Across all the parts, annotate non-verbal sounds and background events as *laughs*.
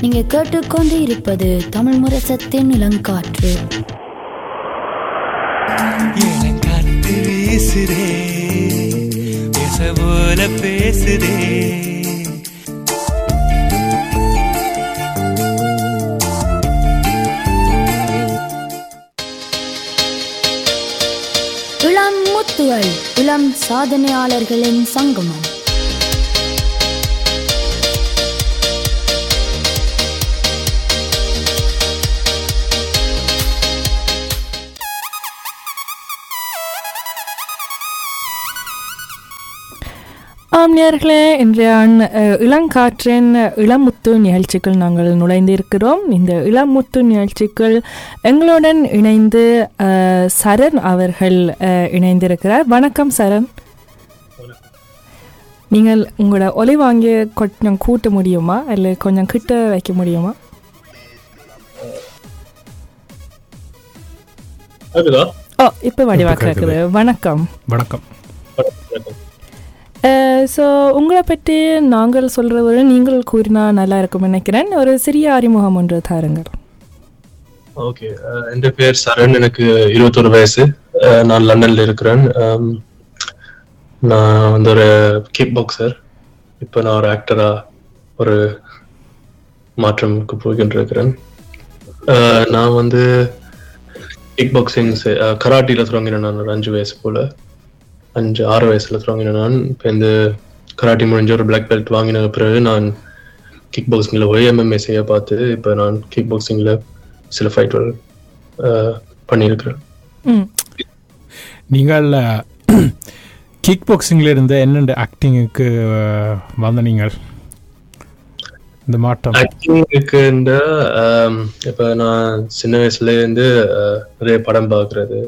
நீங்க கேட்டுக்கொண்டு இருப்பது தமிழ் முரசத்தின் இளங்காற்று. எனக்காத்து வீசுதே பேச போல பேசுதே. இளம் முத்துகள் இளம் சாதனையாளர்களின் சங்கமம். ஆம் நேர்களே இன்றைய இளங்காற்றின் இளமுத்து நிகழ்ச்சிக்குள் நாங்கள் நுழைந்திருக்கிறோம். இந்த இளமுத்து நிகழ்ச்சிக்குள் எங்களுடன் இணைந்து சரண் அவர்கள் இணைந்திருக்கிறார். வணக்கம் சரண். நீங்கள் உங்களோட ஒலி வாங்கி கொஞ்சம் கூட்ட முடியுமா? இல்லை கொஞ்சம் கிட்ட வைக்க முடியுமா? ஓ இப்போ வடிவா இப்ப கேக்குது. கேட்குது வணக்கம் வணக்கம். ஸோ உங்களை பற்றி நாங்கள் சொல்கிற ஒரு நீங்கள் கூறினா நல்லா இருக்கும் நினைக்கிறேன். ஒரு சிறிய அறிமுகம் ஒன்று தாருங்கள். ஓகே. என் பேர் சரண். எனக்கு இருபத்தொரு வயசு. நான் லண்டன்ல இருக்கிறேன். நான் வந்து ஒரு கிக் பாக்ஸர் இப்போ நான் ஒரு ஆக்டரா ஒரு மாற்றமுக்கு போய்கிட்டு இருக்கிறேன் நான் வந்து கிக் பாக்ஸிங் கராட்டியில் தொடங்கினேன் நான் ஒரு அஞ்சு வயசு போல. அஞ்சு ஆறு வயசுல தொடங்கினேன் நான். இப்போ இந்த கராட்டி முடிஞ்ச ஒரு பிளாக் பெல்ட் வாங்கின பிறகு நான் கிக் பாக்ஸிங்கில் போய் எம்எம்ஏ செய்ய பார்த்து இப்போ நான் கிக் பாக்ஸிங்கில் சில ஃபைட்டுகள் பண்ணியிருக்கிறேன். நீங்கள் கிக் பாக்ஸிங்கில் இருந்து என்னென்ன ஆக்டிங்குக்கு வந்த நீங்கள்? இந்த மாற்றம். ஆக்டிங்க்கு இப்போ நான் சின்ன வயசுல இருந்து அஹ், நிறைய படம் பார்க்கறது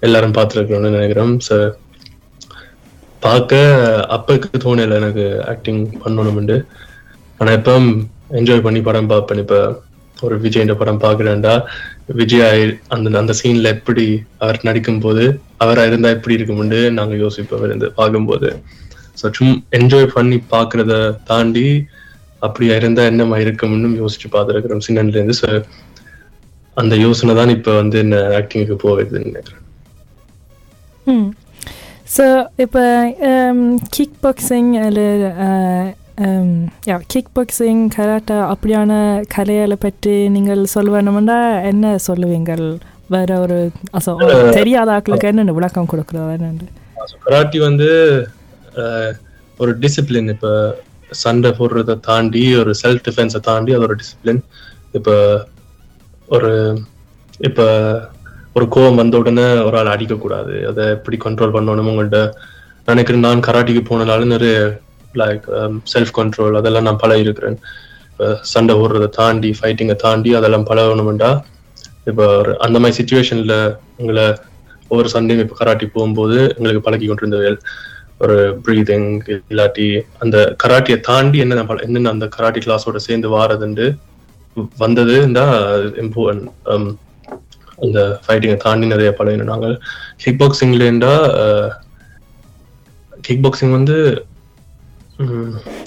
எல்லாரும் பார்த்துருக்கணும்னு நினைக்கிறோம். ஸோ பார்க்க அப்பக்கு தோணல எனக்கு ஆக்டிங் பண்ணணும்னு ஆனா இப்போ என்ஜாய் பண்ணி படம் பார்ப்பேன். இப்போ ஒரு விஜய்ன்ற படம் பார்க்குறேன்டா. விஜய் ஆயி- அந்த அந்த சீன்ல எப்படி அவர் நடிக்கும் போது அவரா இருந்தா எப்படி இருக்கும்னு நாங்க யோசிப்போம். இருந்து பார்க்கும்போது. ஸோ சும் என்ஜாய் பண்ணி பார்க்கறத தாண்டி அப்படியா இருந்தா என்னமா இருக்கும்னு யோசிச்சு பார்த்துருக்குறோம். சின்னன்லேருந்து. ஸோ அந்த யோசனை தான் இப்போ வந்து என்ன ஆக்டிங்குக்கு போகுதுன்னு நினைக்கிறேன். ம் ஸோ இப்போ கிக் பாக்ஸிங் அல்லது யா கிக் பாக்ஸிங் கராட்டா அப்படியான கலைகளை பற்றி நீங்கள் சொல்ல என்ன சொல்லுவீங்கள்? வேற ஒரு அசோ தெரியாத ஆட்களுக்கு என்ன விளக்கம் கொடுக்குறது? என்னண்டு கராட்டி வந்து ஒரு டிசிப்ளின் இப்ப சண்டை போடுறதை தாண்டி ஒரு செல்ஃப் டிஃபென்ஸை தாண்டி அது ஒரு டிசிப்ளின் இப்ப ஒரு இப்ப ஒரு கோவம் வந்த உடனே ஒரு ஆள் அடிக்கக்கூடாது. அதை எப்படி கண்ட்ரோல் பண்ணணும் உங்கள்கிட்ட நினைக்கிறேன் நான் கராட்டிக்கு போனதால நிறைய லைக் செல்ஃப் கண்ட்ரோல் அதெல்லாம் நான் பழகி இருக்கிறேன் சண்டை ஓடுறதை தாண்டி ஃபைட்டிங்கை தாண்டி அதெல்லாம் பழகணும்டா. இப்போ ஒரு அந்த மாதிரி சுச்சுவேஷன்ல உங்களை ஒவ்வொரு சண்டையும் இப்போ கராட்டி போகும்போது எங்களுக்கு பழகி கொண்டிருந்தவர்கள் ஒரு ப்ரீதிங் இல்லாட்டி அந்த கராட்டியை தாண்டி என்ன பழ- என்னென்ன அந்த கராட்டி கிளாஸோட சேர்ந்து வாரதுண்டு வந்தது இம்பார்ட்டன்ட் um, அந்த ஃபைட்டிங்கை தாண்டி நிறைய பழகினோம் நாங்கள் கிக் பாக்ஸிங்லேருந்தா கிக் பாக்ஸிங் வந்து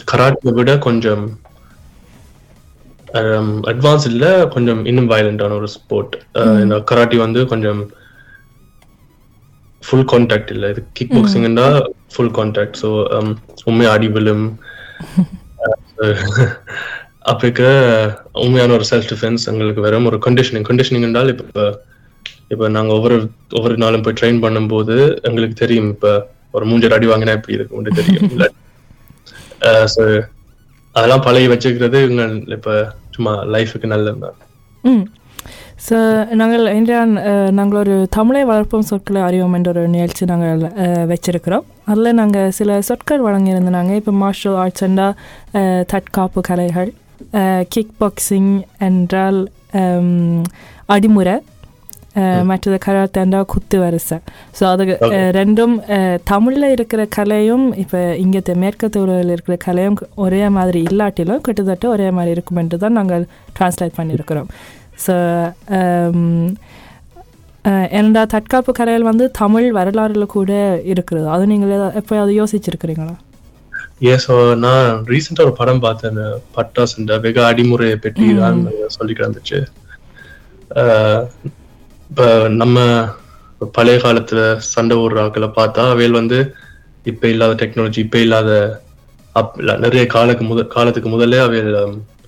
கராட்டியை விட கொஞ்சம் அட்வான்ஸ் இல்ல கொஞ்சம் இன்னும் வயலண்டான ஒரு ஸ்போர்ட் இந்த கராட்டி வந்து கொஞ்சம் ஃபுல் கான்டாக்ட் இல்ல. இது கிக் பாக்ஸிங்னா ஃபுல் கான்டாக்ட் ஸோ உண்மையா அடி விழும். *laughs* அப்பக்க உண்மையான ஒரு செல்ஃப் டிஃபென்ஸ் எங்களுக்கு வெறும் ஒரு கண்டிஷனிங் கண்டிஷனிங் என்றால் இப்ப இப்ப நாங்க ஒவ்வொரு ஒவ்வொரு நாளும் போய் ட்ரெயின் பண்ணும்போது எங்களுக்கு தெரியும். இப்ப ஒரு மூஞ்சர் அடி வாங்கினா எப்படி இருக்கும்னு தெரியும். *laughs* ஸோ அதெல்லாம் பழகி வச்சுக்கிறது இவங்க இப்ப சும்மா லைஃபுக்கு நல்லது ம். ஸோ நாங்கள் இன்றைய அஹ், நாங்கள் ஒரு தமிழை வளர்ப்போம் சொற்களை அறிவோம் என்ற ஒரு நிகழ்ச்சி நாங்கள் அஹ், வச்சிருக்கிறோம். அதில் நாங்கள் சில சொற்கள் வழங்கியிருந்தாங்க. இப்போ மார்ஷல் ஆர்ட்ஸ் அஹ், தற்காப்பு கலைகள். கிக் பாக்ஸிங் என்றால் அடிமுறை மற்றது கராத்தே என்றால் குத்து வரிசை ஸோ அது ரெண்டும் தமிழில் இருக்கிற கலையும் இப்போ இங்கே மேற்கத்து உலகில் இருக்கிற கலையும் ஒரே மாதிரி இல்லாட்டிலும் கிட்டத்தட்ட ஒரே மாதிரி இருக்கும் என்று தான் நாங்கள் டிரான்ஸ்லேட் பண்ணியிருக்கிறோம் ஸோ என்னடா தற்காப்பு கலைகள் வந்து தமிழ் வரலாறுல கூட இருக்கிறது அது நீங்கள் எப்போ அதை யோசிச்சிருக்கிறீங்களா ஏ ஸோ நான் ரீசெண்டாக ஒரு படம் பார்த்தேன். பட்டாசுண்ட வெக அடிமுறையை பெட்டி தான் சொல்லிட்டு இருந்துச்சு அஹ், இப்ப நம்ம பழைய காலத்துல சண்டை ஓடுற ஆக்களை பார்த்தா அவையில் வந்து இப்ப இல்லாத டெக்னாலஜி இப்ப இல்லாத அப் நிறைய காலக்கு முத காலத்துக்கு முதல்ல அவையில்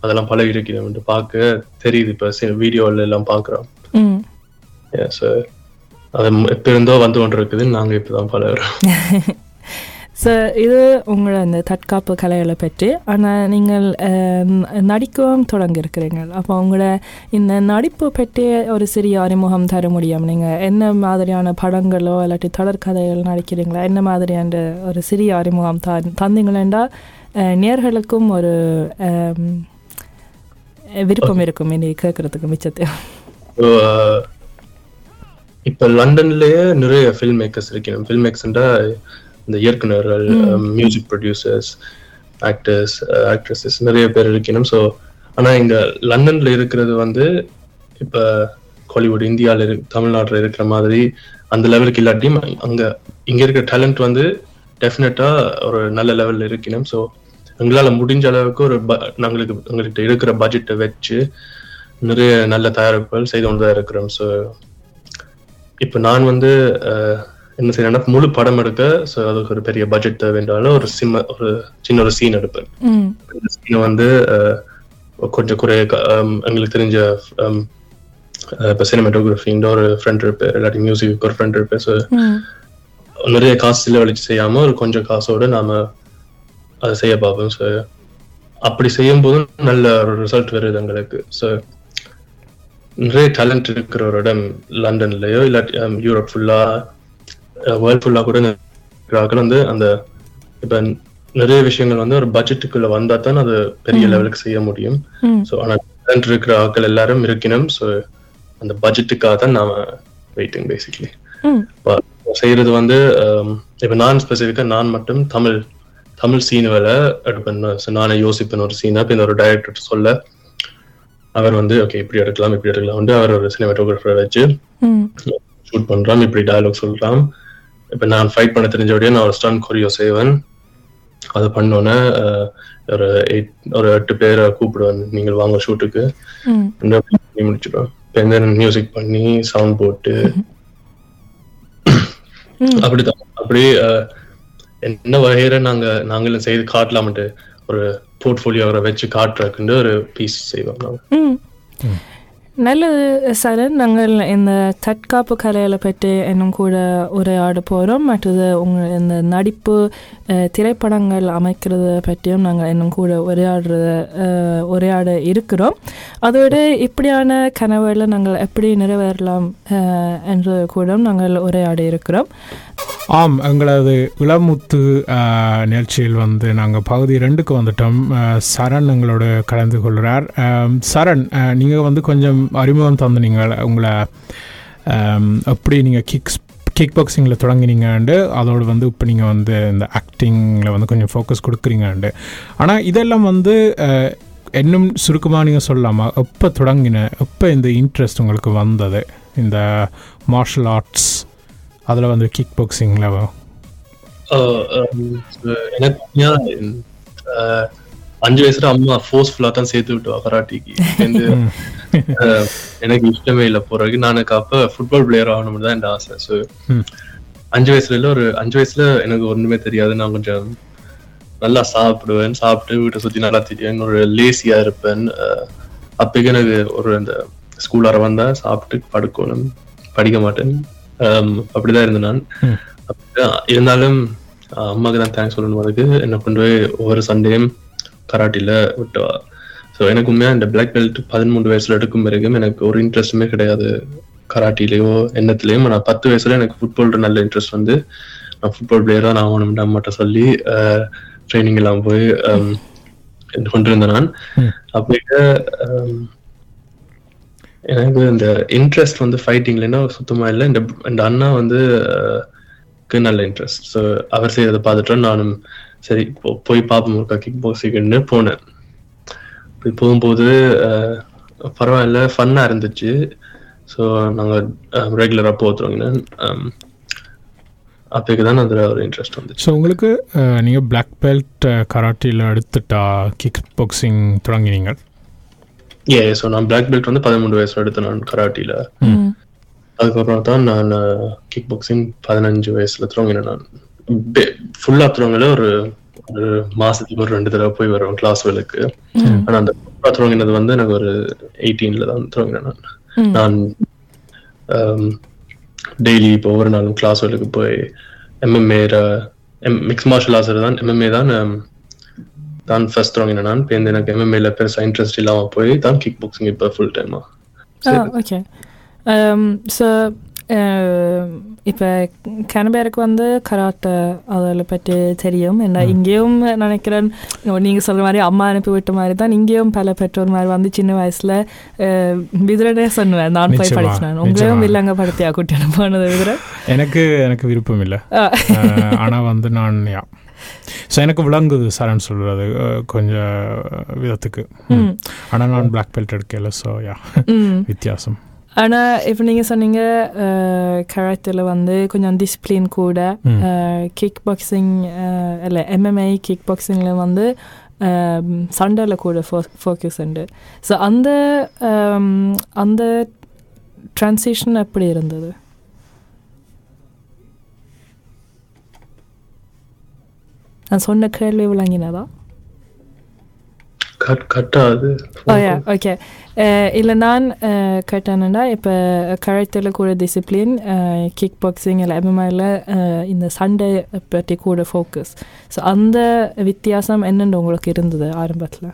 அதெல்லாம் பழகி இருக்கிறோம் பார்க்க தெரியுது. இப்ப வீடியோல எல்லாம் பாக்குறோம் ம். ஸோ அது எப்ப இருந்தோ வந்து கொண்டு இருக்குது நாங்க இப்பதான் பழகுறோம். *laughs* ஸோ இது உங்களோட அந்த தற்காப்பு கலைகளை பற்றி. ஆனால் நீங்கள் நடிக்கவும் தொடங்கியிருக்கிறீங்க அப்போ உங்களோட இந்த நடிப்பு பற்றி ஒரு சிறிய அறிமுகம் தர முடியும். நீங்கள் என்ன மாதிரியான படங்களோ இல்லாட்டி தொடர்கதைகள் நடிக்கிறீங்களா? என்ன மாதிரியான ஒரு சிறிய அறிமுகம் த தந்தீங்களேண்டா நேர்களுக்கும் ஒரு விருப்பம் இருக்கும் இனி கேட்கறதுக்கு மிச்சத்தையும் இப்ப லண்டன்லயே நிறைய ஃபில்ம் மேக்கர்ஸ் இருக்கணும். ஃபில்ம் மேக்கர்ஸ்ன்றா இந்த இயக்குனர்கள் மியூசிக் ப்ரொடியூசர்ஸ் ஆக்டர்ஸ் ஆக்ட்ரஸஸ் நிறைய பேர் இருக்கணும். ஸோ ஆனா இங்க லண்டன்ல இருக்கிறது வந்து இப்ப காலிவுட் இந்தியால இரு தமிழ்நாட்டுல இருக்கிற மாதிரி அந்த லெவலுக்கு இல்லாட்டியும் அங்க இங்க இருக்கிற டேலண்ட் வந்து டெஃபினட்டா ஒரு நல்ல லெவல்ல இருக்கணும். ஸோ எங்களால முடிஞ்ச அளவுக்கு ஒரு ப- நாங்களுக்கு எங்கள்கிட்ட இருக்கிற பட்ஜெட்டை வச்சு நிறைய நல்ல தயாரிப்புகள் செய்து கொண்டு தான் இருக்கிறோம். ஸோ இப்போ நான் வந்து அஹ், என்ன செய்யறேன்னா முழு படம் எடுக்க ஸோ அதுக்கு ஒரு பெரிய பட்ஜெட் தேவைன்றாலும் ஒரு சிம்ம ஒரு சின்ன ஒரு சீன் எடுப்பேன். இந்த சீனை வந்து கொஞ்சம் குறைய எங்களுக்கு தெரிஞ்ச இப்போ சினிமாட்டோகிராஃபின்ற ஒரு ஃப்ரெண்ட் இருப்பேன் இல்லாட்டி மியூசிக் ஒரு ஃப்ரெண்ட் இருப்பேன் ஸோ நிறைய காசு செலவழிச்சு செய்யாம ஒரு கொஞ்சம் காசோட நாம அதை செய்ய பார்ப்போம் ஸோ அப்படி செய்யும் போதும் நல்ல ஒரு ரிசல்ட் வருது எங்களுக்கு ஸோ நிறைய டேலண்ட் இருக்கிற ஒரு இடம் லண்டன்லயோ இல்லாட்டி யூரோப் ஃபுல்லா வேர்ல்ட் ஃபுல்லா கூட இருக்கிறார்கள் வந்து அந்த இப்ப நிறைய விஷயங்கள் வந்து ஒரு பட்ஜெட்டுக்குள்ள வந்தா தான் அது பெரிய லெவலுக்கு செய்ய முடியும். ஸோ ஆனா டேலண்ட் இருக்கிற ஆட்கள் எல்லாரும் இருக்கணும். ஸோ அந்த பட்ஜெட்டுக்காக தான் நாம வெயிட்டிங் பேசிக்லி ம். செய்யறது வந்து இப்ப நான் ஸ்பெசிஃபிக்கா நான் மட்டும் தமிழ் தமிழ் சீனுகளை எடுப்பேன். So, நானே யோசிப்பேன் ஒரு சீனை இப்போ இந்த ஒரு டைரக்டர் சொல்ல. அவர் வந்து ஓகே இப்படி எடுக்கலாம் இப்படி எடுக்கலாம். வந்து அவர் ஒரு சினிமாட்டோகிராஃபரை வச்சு ஷூட் பண்றான் இப்படி டயலாக் சொல்றான். இப்ப நான் ஃபைட் பண்ண தெரிஞ்சபடியே நான் ஒரு ஸ்டன் கொரியோ செய்வேன். அதை பண்ணோன்னே ஒரு எயிட் ஒரு எட்டு பேரை கூப்பிடுவேன். நீங்கள் வாங்க ஷூட்டுக்கு முடிச்சிடுவேன். இப்போ மியூசிக் பண்ணி சவுண்ட் போட்டு. ம். அப்படிதான் அப்படி அஹ், என்ன வகையில நாங்க நாங்களும் செய்து காட்டலாம்ட்டு ஒரு போர்ட்ஃபோலியோவை வச்சு காட்டுறதுக்குண்டு ஒரு பீஸ் செய்வோம் நாங்க. ம். நல்லது சரண் நாங்கள் இந்த தற்காப்பு கலைகளை பற்றி இன்னும் கூட உரையாட போகிறோம் மற்றது உங்கள் இந்த நடிப்பு திரைப்படங்கள் அமைக்கிறது பற்றியும் நாங்கள் இன்னும் கூட உரையாடுறத உரையாட இருக்கிறோம் அதோடு இப்படியான கனவுகளை நாங்கள் எப்படி நிறைவேறலாம் என்று கூட நாங்கள் உரையாட இருக்கிறோம் ஆம் எங்களது இளமுத்து நிகழ்ச்சியில் வந்து நாங்கள் பகுதி ரெண்டுக்கு வந்துட்டோம் சரண் எங்களோட கலந்து கொள்கிறார் சரண் நீங்கள் வந்து கொஞ்சம் அறிமுகம் தந்து நீங்கள் உங்களை எப்படி நீங்கள் கிக்ஸ் கிக் பாக்ஸிங்கில் தொடங்கினீங்கண்டு அதோடு வந்து இப்போ நீங்கள் வந்து இந்த ஆக்டிங்கில் வந்து கொஞ்சம் ஃபோக்கஸ் கொடுக்குறீங்கண்டு. ஆனால் இதெல்லாம் வந்து இன்னும் சுருக்கமாக நீங்கள் சொல்லலாமா? எப்போ தொடங்கின எப்போ இந்த இன்ட்ரெஸ்ட் உங்களுக்கு வந்தது? இந்த மார்ஷல் ஆர்ட்ஸ் அதில் வந்து கிக் பாக்ஸிங்கில் எனக்கு அஞ்சு வயசுல அம்மா ஃபோர்ஸ்ஃபுல்லா தான் சேர்த்து விட்டுவா கராட்டிக்கு. *laughs* எனக்கு இஷ்டமே இல்லை போறதுக்கு நான் எனக்கு அப்ப ஃபுட்பால் பிளேயர் ஆகணும்னு தான் என் ஆசை. ஸோ. அஞ்சு வயசுல இல்ல ஒரு அஞ்சு வயசுல எனக்கு ஒண்ணுமே தெரியாது. நான் கொஞ்சம் நல்லா சாப்பிடுவேன். சாப்பிட்டு வீட்டை சுத்தி நல்லா தெரியும் ஒரு லேசியா இருப்பேன். அப்பக்கு எனக்கு ஒரு அந்த ஸ்கூலார வந்தா சாப்பிட்டு படுக்கணும். படிக்க மாட்டேன். அப்படிதான் இருந்தேன் நான். இருந்தாலும் அம்மாக்கு தான் தேங்க்ஸ் சொல்லணும். அதுக்கு என்ன கொண்டு போய் ஒவ்வொரு சண்டேயும் கராட்டில விட்டுவா ஸோ எனக்கு இந்த பிளாக் பெல்ட் பதிமூணு வயசுல எடுக்கும் பிறகும் எனக்கு ஒரு இன்ட்ரெஸ்ட்டுமே கிடையாது. கராட்டிலேயோ என்னத்துலயும் நான் பத்து வயசுல எனக்கு ஃபுட்பால் நல்ல இன்ட்ரெஸ்ட் வந்து நான் ஃபுட்பால் பிளேயரா நான் ஆகணும்னு அம்மாட்ட சொல்லி ட்ரைனிங் எல்லாம் போய் ஆம், கொண்டு இருந்தேன் நான். அப்படியே ஆம், எனக்கு இந்த இன்ட்ரெஸ்ட் வந்து ஃபைட்டிங்லன்னா சுத்தமா இல்லை. இந்த இந்த அண்ணா வந்து நல்ல இன்ட்ரெஸ்ட் ஸோ அவர் செய்யறதை பார்த்துட்டு நானும் சரி போய் பார்ப்போம் கிக் பாக்ஸிங்னு போனேன். போய் போகும்போது பரவாயில்ல ஃபன்னா இருந்துச்சு. ஸோ நாங்கள் ரெகுலராக போத்துறோங்க அப்போக்கு தான் அதில் ஒரு இன்ட்ரெஸ்ட் வந்துச்சு. ஸோ உங்களுக்கு நீங்கள் பிளாக் பெல்ட் கராட்டியில் எடுத்துட்டா கிக் பாக்ஸிங் தொடங்கினீங்க? ஏ ஸோ நான் பிளாக் பெல்ட் வந்து பதிமூணு வயசுல எடுத்தேன் நான் கராட்டியில் அதுக்கப்புறம் தான் நான் கிக் பாக்ஸிங் பதினஞ்சு வயசுல தொடங்கினேன் நான். ஃபுல்லா தொடங்கல ஒரு ஒரு மாசத்துக்கு ஒரு ரெண்டு தடவை போய் வருவேன் கிளாஸ் வேலுக்கு ஆனா அந்த தொடங்கினது வந்து எனக்கு ஒரு எயிட்டீன்ல தான் தொடங்கினேன் நான். நான் டெய்லி இப்போ ஒவ்வொரு நாளும் கிளாஸ் வேலுக்கு போய் எம்எம்ஏ மிக்ஸ் மார்ஷல் ஆர்ட்ஸ் தான் எம்எம்ஏ தான் தான் ஃபர்ஸ்ட் தொடங்கினேன் நான். இப்போ எனக்கு எம்எம்ஏல பெருசா இன்ட்ரெஸ்ட் இல்லாம போய் தான் கிக் பாக்ஸிங் இப்போ ஃபுல் டைமா ஓகே ஸோ இப்போ கனபேருக்கு வந்து கராட்டை அதில் பற்றி தெரியும் என்ன இங்கேயும் நினைக்கிறேன் நீங்கள் சொல்கிற மாதிரி அம்மா அனுப்பி விட்ட மாதிரி தான் இங்கேயும் பல பெற்றோர் மாதிரி வந்து சின்ன வயசில் விதுரனே சொன்னேன் நான் போய் படிச்சினேன் உங்களையும். வில்லங்க படுத்தியா கூட்டிட்டு போனது விதுர எனக்கு எனக்கு விருப்பம் இல்லை ஆனால் வந்து நான் யா ஸோ எனக்கு விளங்குது சரண் சொல்கிறது கொஞ்சம் விதத்துக்கு ஆனால் நான் பிளாக் பெல்ட் எடுக்கல ஸோ யா வித்தியாசம் ஆனால் இப்போ நீங்கள் சொன்னீங்க கராத்தில் வந்து கொஞ்சம் டிசிப்ளின் கூட கிக் பாக்ஸிங் இல்லை எம்எம்ஐ கிக் பாக்ஸிங்கில் வந்து சண்டையில் கூட ஃபோக்கஸ் உண்டு. ஸோ அந்த அந்த ட்ரான்சிஷன் எப்படி இருந்தது? நான் சொன்ன கேள்வி விளங்கினதா? கட் கட்டாது. ஓகே இல்லை நான் கேட்டேன்னா இப்போ கராத்தில் கூட டிசிப்ளின் கிக் பாக்ஸிங் இல்லை எம்எம்ஐயில் இந்த சண்டை பற்றி கூட ஃபோக்கஸ் ஸோ அந்த வித்தியாசம் என்னென்னு உங்களுக்கு இருந்தது ஆரம்பத்தில்?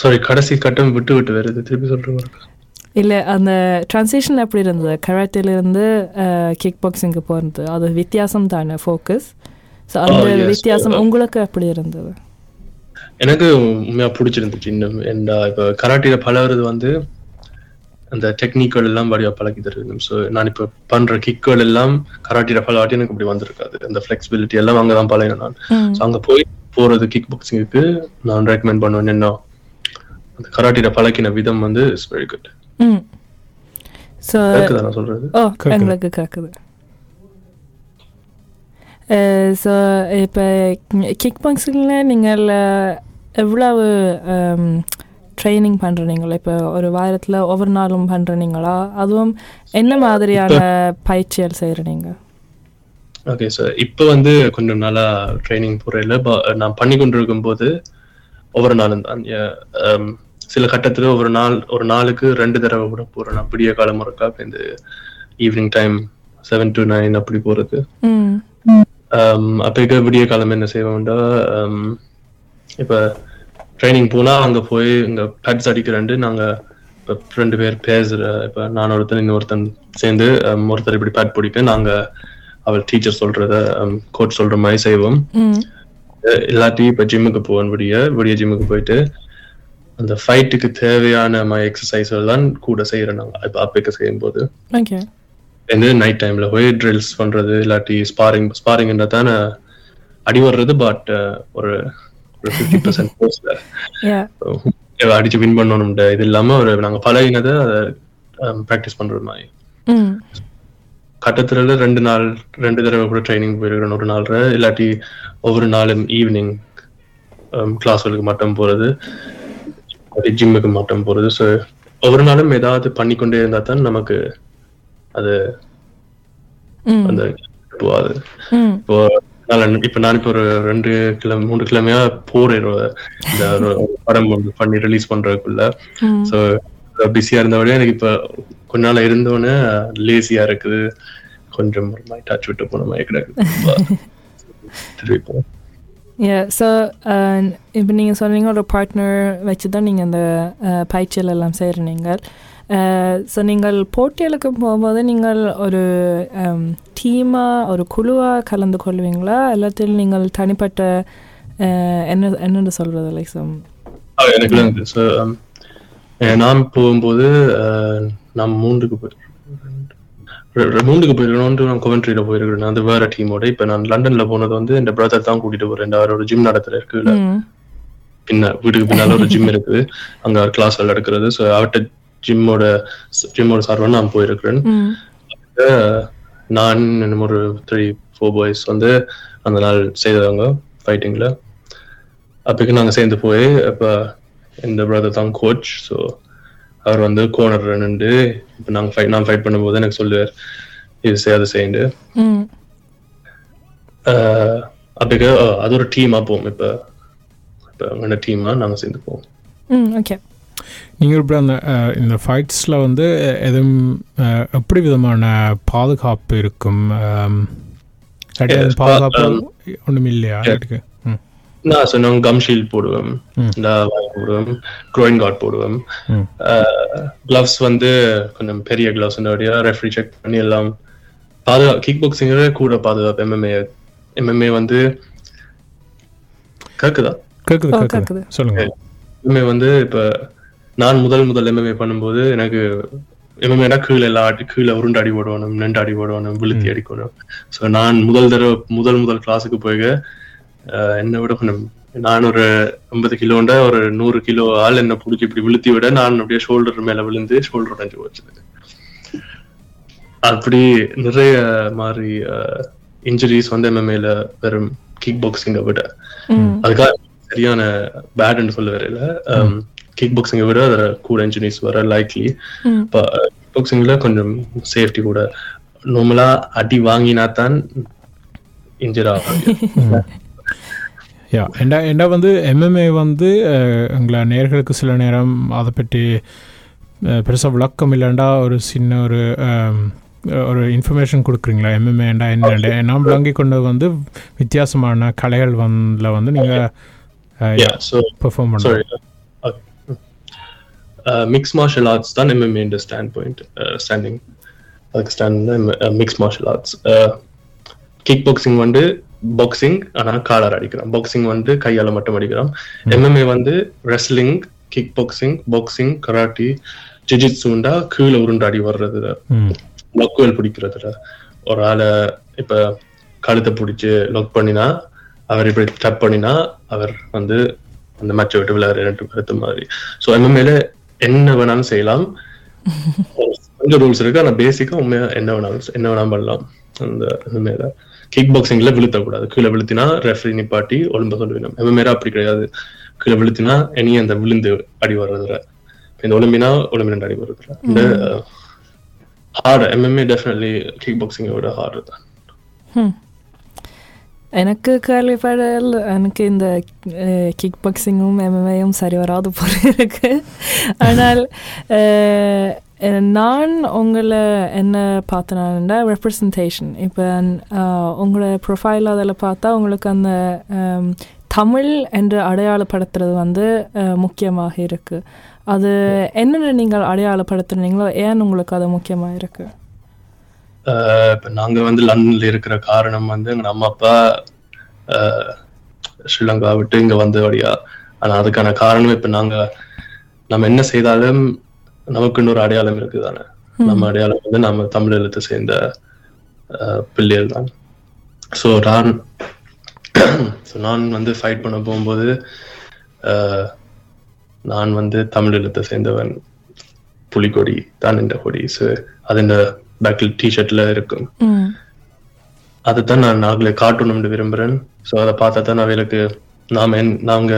சாரி கடைசி கட்டம் விட்டு விட்டு வருது திருப்பி சொல்றேன் இல்லை அந்த ட்ரான்சிஷன் எப்படி இருந்தது? கராட்டிலிருந்து கிக் பாக்ஸிங்க்கு போகிறது அது வித்தியாசம் தானே ஃபோக்கஸ் ஸோ அந்த Oh. வித்தியாசம் உங்களுக்கு எப்படி இருந்தது? எனக்கு உண்மையா பிடிச்சிருந்துச்சு இன்னும். என்ன இப்ப கராட்டில பழகுறது வந்து அந்த டெக்னிக்கல் எல்லாம் வழியா பழகி தருது ஸோ நான் இப்ப பண்ற கிக்குகள் எல்லாம் கராட்டில பழகாட்டி எனக்கு இப்படி வந்திருக்காது. அந்த ஃபிளெக்சிபிலிட்டி எல்லாம் அங்கதான் பழகினேன் நான். So அங்க போய் போறது கிக் பாக்ஸிங்க்கு நான் ரெக்கமெண்ட் பண்ணுவேன் என்ன அந்த கராட்டில பழக்கின விதம் வந்து இட்ஸ் வெரி குட் ஸோ நான் சொல்றது. எங்களுக்கு கேட்குது ஸோ இப்போ கிக் பாக்ஸிங்கில் நீங்கள் எவ்வளவு ட்ரைனிங் பண்ணுறீங்களா இப்போ ஒரு வாரத்தில் ஒவ்வொரு நாளும் பண்ணுறீங்களா அதுவும் என்ன மாதிரியான பயிற்சிகள் செய்கிறீங்க ஓகே சார் இப்போ வந்து கொஞ்சம் நாளா ட்ரைனிங் போறையில நான் பண்ணி கொண்டிருக்கும் போது ஒவ்வொரு நாளும் தான். சில கட்டத்துல ஒவ்வொரு நாள் ஒரு நாளுக்கு ரெண்டு தடவை கூட போறேன். நான் விடிய காலம் இருக்கா இந்த evening time seven to nine அப்படி போறது ம். um, அப்ப விடிய காலம் என்ன செய்வோம்டா? um, இப்ப ட்ரைனிங் போனா அங்க போய் இங்க பேட்ஸ் அடிக்கிறேன்ட்டு நாங்க இப்ப ரெண்டு பேர் பேசுற இப்ப நான் ஒருத்தன் இன்னொருத்தன் சேர்ந்து ஒருத்தர் இப்படி பேட் பிடிக்க நாங்க அவள் டீச்சர் சொல்றத கோச் சொல்ற மாதிரி செய்வோம். இல்லாட்டி இப்ப ஜிம்முக்கு போவேன் விடிய விடிய ஜிம்முக்கு போயிட்டு அந்த ஃபைட்டுக்கு தேவையான மை எக்ஸசைஸ் எல்லாம் கூட செய்யறேன் நாங்க. இப்ப அப்பைக்கு செய்யும் போது வந்து நைட் டைம்ல போய் ட்ரில்ஸ் பண்றது இல்லாட்டி ஸ்பாரிங் ஸ்பாரிங்ன்றா தானே அடி வர்றது பட் ஒரு ஃபிஃப்டி பர்சன்ட் கோர்ஸ்ல அடிச்சு வின் பண்ணணும் இது இல்லாம ஒரு நாங்க பழகினதை ப்ராக்டிஸ் பண்றது மாதிரி. ம். கட்டத்துல ரெண்டு நாள் ரெண்டு தடவை கூட ட்ரைனிங் போயிருக்கிறேன். ஒரு நாள் இல்லாட்டி ஒவ்வொரு நாளும் ஈவினிங் கிளாஸ்களுக்கு மட்டும் போறது ஜிம்முக்கு மட்டும் போறது. ஸோ ஒவ்வொரு நாளும் ஏதாவது பண்ணிக்கொண்டே இருந்தா தான் நமக்கு அது அந்த இப்போ இப்ப நான் இப்போ ஒரு ரெண்டு கிலோ மூணு கிழமையா போறேன் இந்த படம் பண்ணி ரிலீஸ் பண்றதுக்குள்ள. ஸோ பிஸியா இருந்தவொடனே எனக்கு இப்ப கொஞ்ச நாள் இருந்தோடனே லேசியா இருக்குது. கொஞ்சம் ஒரு மாதிரி டச் விட்டு போன மாதிரி கிடையாது. யா ஸோ இப்போ நீங்கள் சொன்னீங்க ஒரு பார்ட்னர் வச்சு தான் நீங்கள் அந்த பயிற்சிகள் எல்லாம் செய்கிறீங்க ஸோ நீங்கள் போட்டிகளுக்கு போகும்போது நீங்கள் ஒரு டீமாக ஒரு குழுவாக கலந்து கொள்வீங்களா? எல்லாத்தில் நீங்கள் தனிப்பட்ட uh, என்ன என்னென்னு சொல்கிறது லைக் எனக்கு இருக்கு ஸோ நான் போகும்போது நான் மூன்றுக்கு போய் ரெ- ரெ- மூன்றுக்கு போயிருக்கணும் நான் கொவென்ட்ரியில போயிருக்கிறேன். அது வேற டீமோட இப்ப நான் லண்டன்ல போனது வந்து என் பிரதர் தான் கூட்டிட்டு போறேன். அவரோட ஜிம் நடத்துற இருக்குல்ல ம். பின்ன வீட்டுக்கு பின்னால ஒரு ஜிம் இருக்குது. அங்க கிளாஸ் நடக்கிறது. ஸோ அவர்கிட்ட ஜிம்மோட ஜிம்மோட சார்பாக நான் போயிருக்கிறேன். நான் இன்னும் ஒரு த்ரீ ஃபோர் பாய்ஸ் வந்து அந்த நாள் செய்தவங்க ஃபைட்டிங்ல அப்போக்கு நாங்கள் சேர்ந்து போய் இப்போ இந்த பிரதர் தான் கோச் ஸோ அவர் வந்து கோனர் நின்று இப்போ நாங்கள் ஃபைட் நான் ஃபைட் பண்ணும்போது எனக்கு சொல்லுவார் இது செய் அது செய்யுண்டு அப்போக்கு அது ஒரு டீமாக போவோம் இப்போ இப்போ அங்கே டீமாக நாங்கள் சேர்ந்து போவோம். ஓகே நீங்கள் இப்படி அந்த இந்த ஃபைட்ஸில் வந்து எதுவும் எப்படி விதமான பாதுகாப்பு இருக்கும்? பாதுகாப்பு ஒன்றும் இல்லையா நான் சொன்னோம் கம் ஷீல்ட் போடுவேன். போடுவேன். க்ரோயின் கார்ட் போடுவேன். கிளவ்ஸ் வந்து கொஞ்சம் பெரிய கிளவ்ஸ் ரெஃப்ரி செக் பண்ணி எல்லாம் பாதுகா கிக் பாக்ஸிங்கோட கூட பாதுகாப்பு எம்எம்ஏ எம்எம்ஏ வந்து கேக்குதா? கேட்குது கேக்குது. சொல்லுங்க. எம்எம்ஏ வந்து இப்ப நான் முதல் முதல் எம்எம்ஏ பண்ணும்போது எனக்கு எம்எம்ஏனா கீழே எல்லாம் ஆட்டி கீழே உருண்டு அடி போடணும் நெண்டு அடி போடணும் விழுத்தி அடிக்கணும். ஸோ நான் முதல் தடவை முதல் முதல் கிளாஸுக்கு போய் என்னை விட கொஞ்சம் நான் ஒரு ஐம்பது கிலோண்ட ஒரு நூறு கிலோ ஆள் என்ன பிடிச்சி இப்படி விழுத்தி விட நான் அப்படியே ஷோல்டர் மேல விழுந்து ஷோல்டர் உடஞ்சு போச்சு அப்படி நிறைய மாதிரி இன்ஜுரிஸ் வந்து எம்எம்ஏல வெறும் கிக் பாக்ஸிங்கை விட. அதுக்காக சரியான பேட்னு சொல்ல வரையில கிக் பாக்ஸிங்கை விட அதுல கூட இன்ஜுரிஸ் வர லைக்லி இப்போ கிக் பாக்ஸிங்ல கொஞ்சம் சேஃப்டி கூட. நார்மலா அடி வாங்கினா தான் இன்ஜர் ஆகும் யா என்ன என்ன வந்து எம்எம்ஏ வந்து எங்களை நேர்களுக்கு சில நேரம் அதை பற்றி பெருசாக விளக்கம் இல்லைண்டா ஒரு சின்ன ஒரு ஒரு இன்ஃபர்மேஷன் கொடுக்குறீங்களா? எம்எம்ஏண்டா என்னண்டு நான் விளங்கி கொண்டது வந்து வித்தியாசமான கலைகள் வந்து வந்து நீங்கள் Yeah, so perform sorry. Mixed martial arts தான் இந்த ஸ்டாண்ட் பாயிண்ட் ஸ்டாண்டிங் அதுக்கு stand mixed martial arts kick boxing வந்து பாக்ஸிங் ஆனா காலர் அடிக்கிறோம் பாக்ஸிங் வந்து கையால மட்டும் அடிக்கிறோம் எம்எம்ஏ வந்து wrestling kick boxing boxing karate ஜிஜிட்ஸுண்டா கீழே உருண்டு அடி வர்றது ம். லொக்குவல் பிடிக்கிறதுல ஒரு ஆளை இப்ப கழுத்தை பிடிச்சு லொக் பண்ணினா அவர் இப்படி டப் பண்ணினா அவர் வந்து அந்த மேட்சை விட்டு விளையாடுற ரெண்டு கருத்து மாதிரி. ஸோ எம்எம்ஏல என்ன வேணாலும் செய்யலாம். கொஞ்சம் ரூல்ஸ் இருக்கு. ஆனா பேசிக்கா உண்மையா என்ன வேணாலும் என்ன வேணாலும் பண்ணலாம். அந்த எம்எம்ஏல கிக் பாக்ஸிங்ல விழுத்தக்கூடாது கீழே விழுத்தினா ரெஃப்ரி நிப்பாட்டி ஒழும்ப சொல்லுவேன் எம்எம்ஏல அப்படி கிடையாது. கீழே விழுத்தினா இனி அந்த விழுந்து அடி வர்றதுல இந்த ஒலிம்பினா ஒலிம்பினா அடி வர்றதுல இந்த ஹார்டு எம்எம்ஏ டெஃபினெட்லி கிக் பாக்ஸிங்கை விட ஹார்டு தான். எனக்கு கேள்விப்படல் எனக்கு இந்த கிக் பாக்ஸிங்கும் எம்எம்ஏயும் சரி வராது போல இருக்கு ஆனால் நான் உங்களை என்ன பார்த்தேன்னா ரெப்ரசன்டேஷன் இப்போ உங்களோட ப்ரொஃபைல் அதில் பார்த்தா உங்களுக்கு அந்த தமிழ் என்று அடையாளப்படுத்துறது வந்து முக்கியமாக இருக்குது அது என்னென்ன நீங்கள் அடையாளப்படுத்துனீங்களோ ஏன் உங்களுக்கு அது முக்கியமாக இருக்குது இப்ப நாங்க வந்து லண்டன்ல இருக்கிற காரணம் வந்து எங்க அம்மா அப்பா ஆஹ் ஸ்ரீலங்கா விட்டு இங்க வந்தபடியா ஆனா அதுக்கான காரணம் இப்ப நாங்க நம்ம என்ன செய்தாலும் நமக்கு இன்னொரு அடையாளம் இருக்குதானே. நம்ம அடையாளம் வந்து நம்ம தமிழ் எழுத்து சேர்ந்த பிள்ளைகள் தான் ஸோ நான் ஸோ நான் வந்து ஃபைட் பண்ண போகும்போது நான் வந்து தமிழ் எழுத்தை சேர்ந்தவன். புலிக்கொடி தான் இந்த கொடி. ஸோ அது பேக்கில் டிஷர்ட்ல இருக்கும். ம் அதுதான் நான் நாங்களே காட்டணும்னு விரும்புறேன் ஸோ அதை பார்த்தா தான் அவைகளுக்கு நாம நாங்க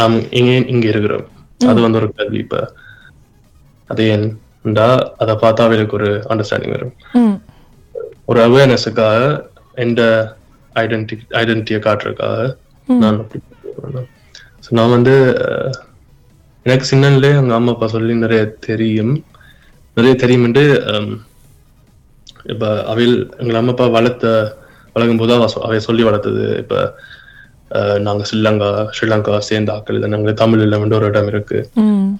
நாம் இங்க இங்க இருக்கிறோம். அது வந்து ஒரு கல்வி இப்ப. அது ஏன்டா அதை பார்த்தா அவைகளுக்கு ஒரு அண்டர்ஸ்டாண்டிங் வரும். ஒரு அவேர்னஸுக்காக எந்த ஐடென்டி ஐடென்டிட்டியை காட்டுறதுக்காக நான் நான் வந்து எனக்கு சின்னன்லே எங்க அம்மா அப்பா சொல்லி நிறைய தெரியும். நிறைய தெரியும்ட்டு இப்ப அவையில் எங்க அம்மா அப்பா வளர்த்த வளர்க்கும் போது அவ சொல்லி வளர்த்தது. இப்ப அஹ், நாங்க ஸ்ரீலங்கா ஸ்ரீலங்கா சேர்ந்த ஆக்கள் நாங்க தமிழ் இல்லைன்னு ஒரு இடம் இருக்கு. ம்.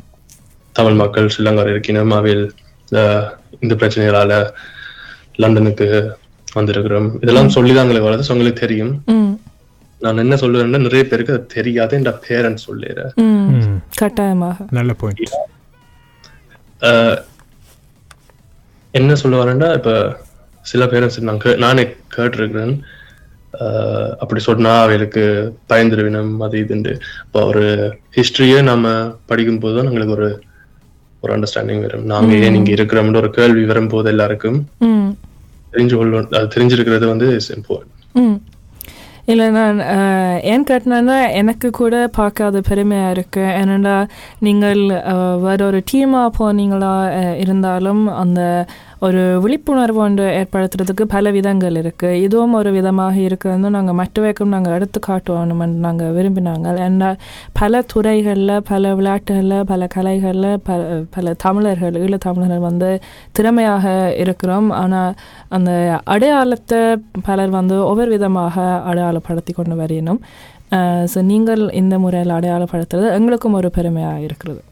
தமிழ் மக்கள் ஸ்ரீலங்கா இருக்கணும் அவையில் இந்த பிரச்சனைகளால லண்டனுக்கு வந்திருக்கிறோம். இதெல்லாம் சொல்லிதான் எங்களுக்கு வளர்த்து so எங்களுக்கு தெரியும். நான் என்ன சொல்லுவேன்னா நிறைய பேருக்கு அது தெரியாது என் பேரண்ட்ஸ் சொல்லிடுறேன் கட்டாயமாக. நல்ல பாயிண்ட் என்ன சொல்லுவாருன்னா இப்ப சில பேரண்ட்ஸ் நான் கே- நானே கேட்டிருக்கிறேன். அப்படி சொன்னா அவைகளுக்கு பயந்துருவினம் அது இதுண்டு இப்போ ஒரு ஹிஸ்டரியே நாம படிக்கும் போது தான் எங்களுக்கு ஒரு ஒரு அண்டர்ஸ்டாண்டிங் வரும். நாங்க ஏன் இங்க இருக்கிறோம்னு ஒரு கேள்வி வரும்போது எல்லாருக்கும் ம். தெரிஞ்சு கொள்ள அது தெரிஞ்சிருக்கிறது வந்து இஸ் இம்பார்ட்டன்ட் இல்லை நான் ஏன் கேட்டினேன்னா எனக்கு கூட பார்க்க அது பெருமையாக இருக்குது ஏன்னா நீங்கள் வேற ஒரு டீமாக போனீங்களா இருந்தாலும் அந்த ஒரு விழிப்புணர்வு ஒன்று ஏற்படுத்துறதுக்கு பல விதங்கள் இருக்குது இதுவும் ஒரு விதமாக இருக்குதுன்னு நாங்கள் மற்றவைக்கும் நாங்கள் எடுத்து காட்டுவோம்னு நாங்கள் விரும்பினாங்க. ஏன்னா பல துறைகளில் பல விளையாட்டுகளில் பல கலைகளில் பல பல தமிழர்கள் ஈழ தமிழர்கள் வந்து திறமையாக இருக்கிறோம். ஆனால் அந்த அடையாளத்தை பலர் வந்து ஒவ்வொரு விதமாக அடையாளப்படுத்தி கொண்டு வரையணும் ஸோ நீங்கள் இந்த முறையில் அடையாளப்படுத்துறது எங்களுக்கும் ஒரு பெருமையாக இருக்கிறது.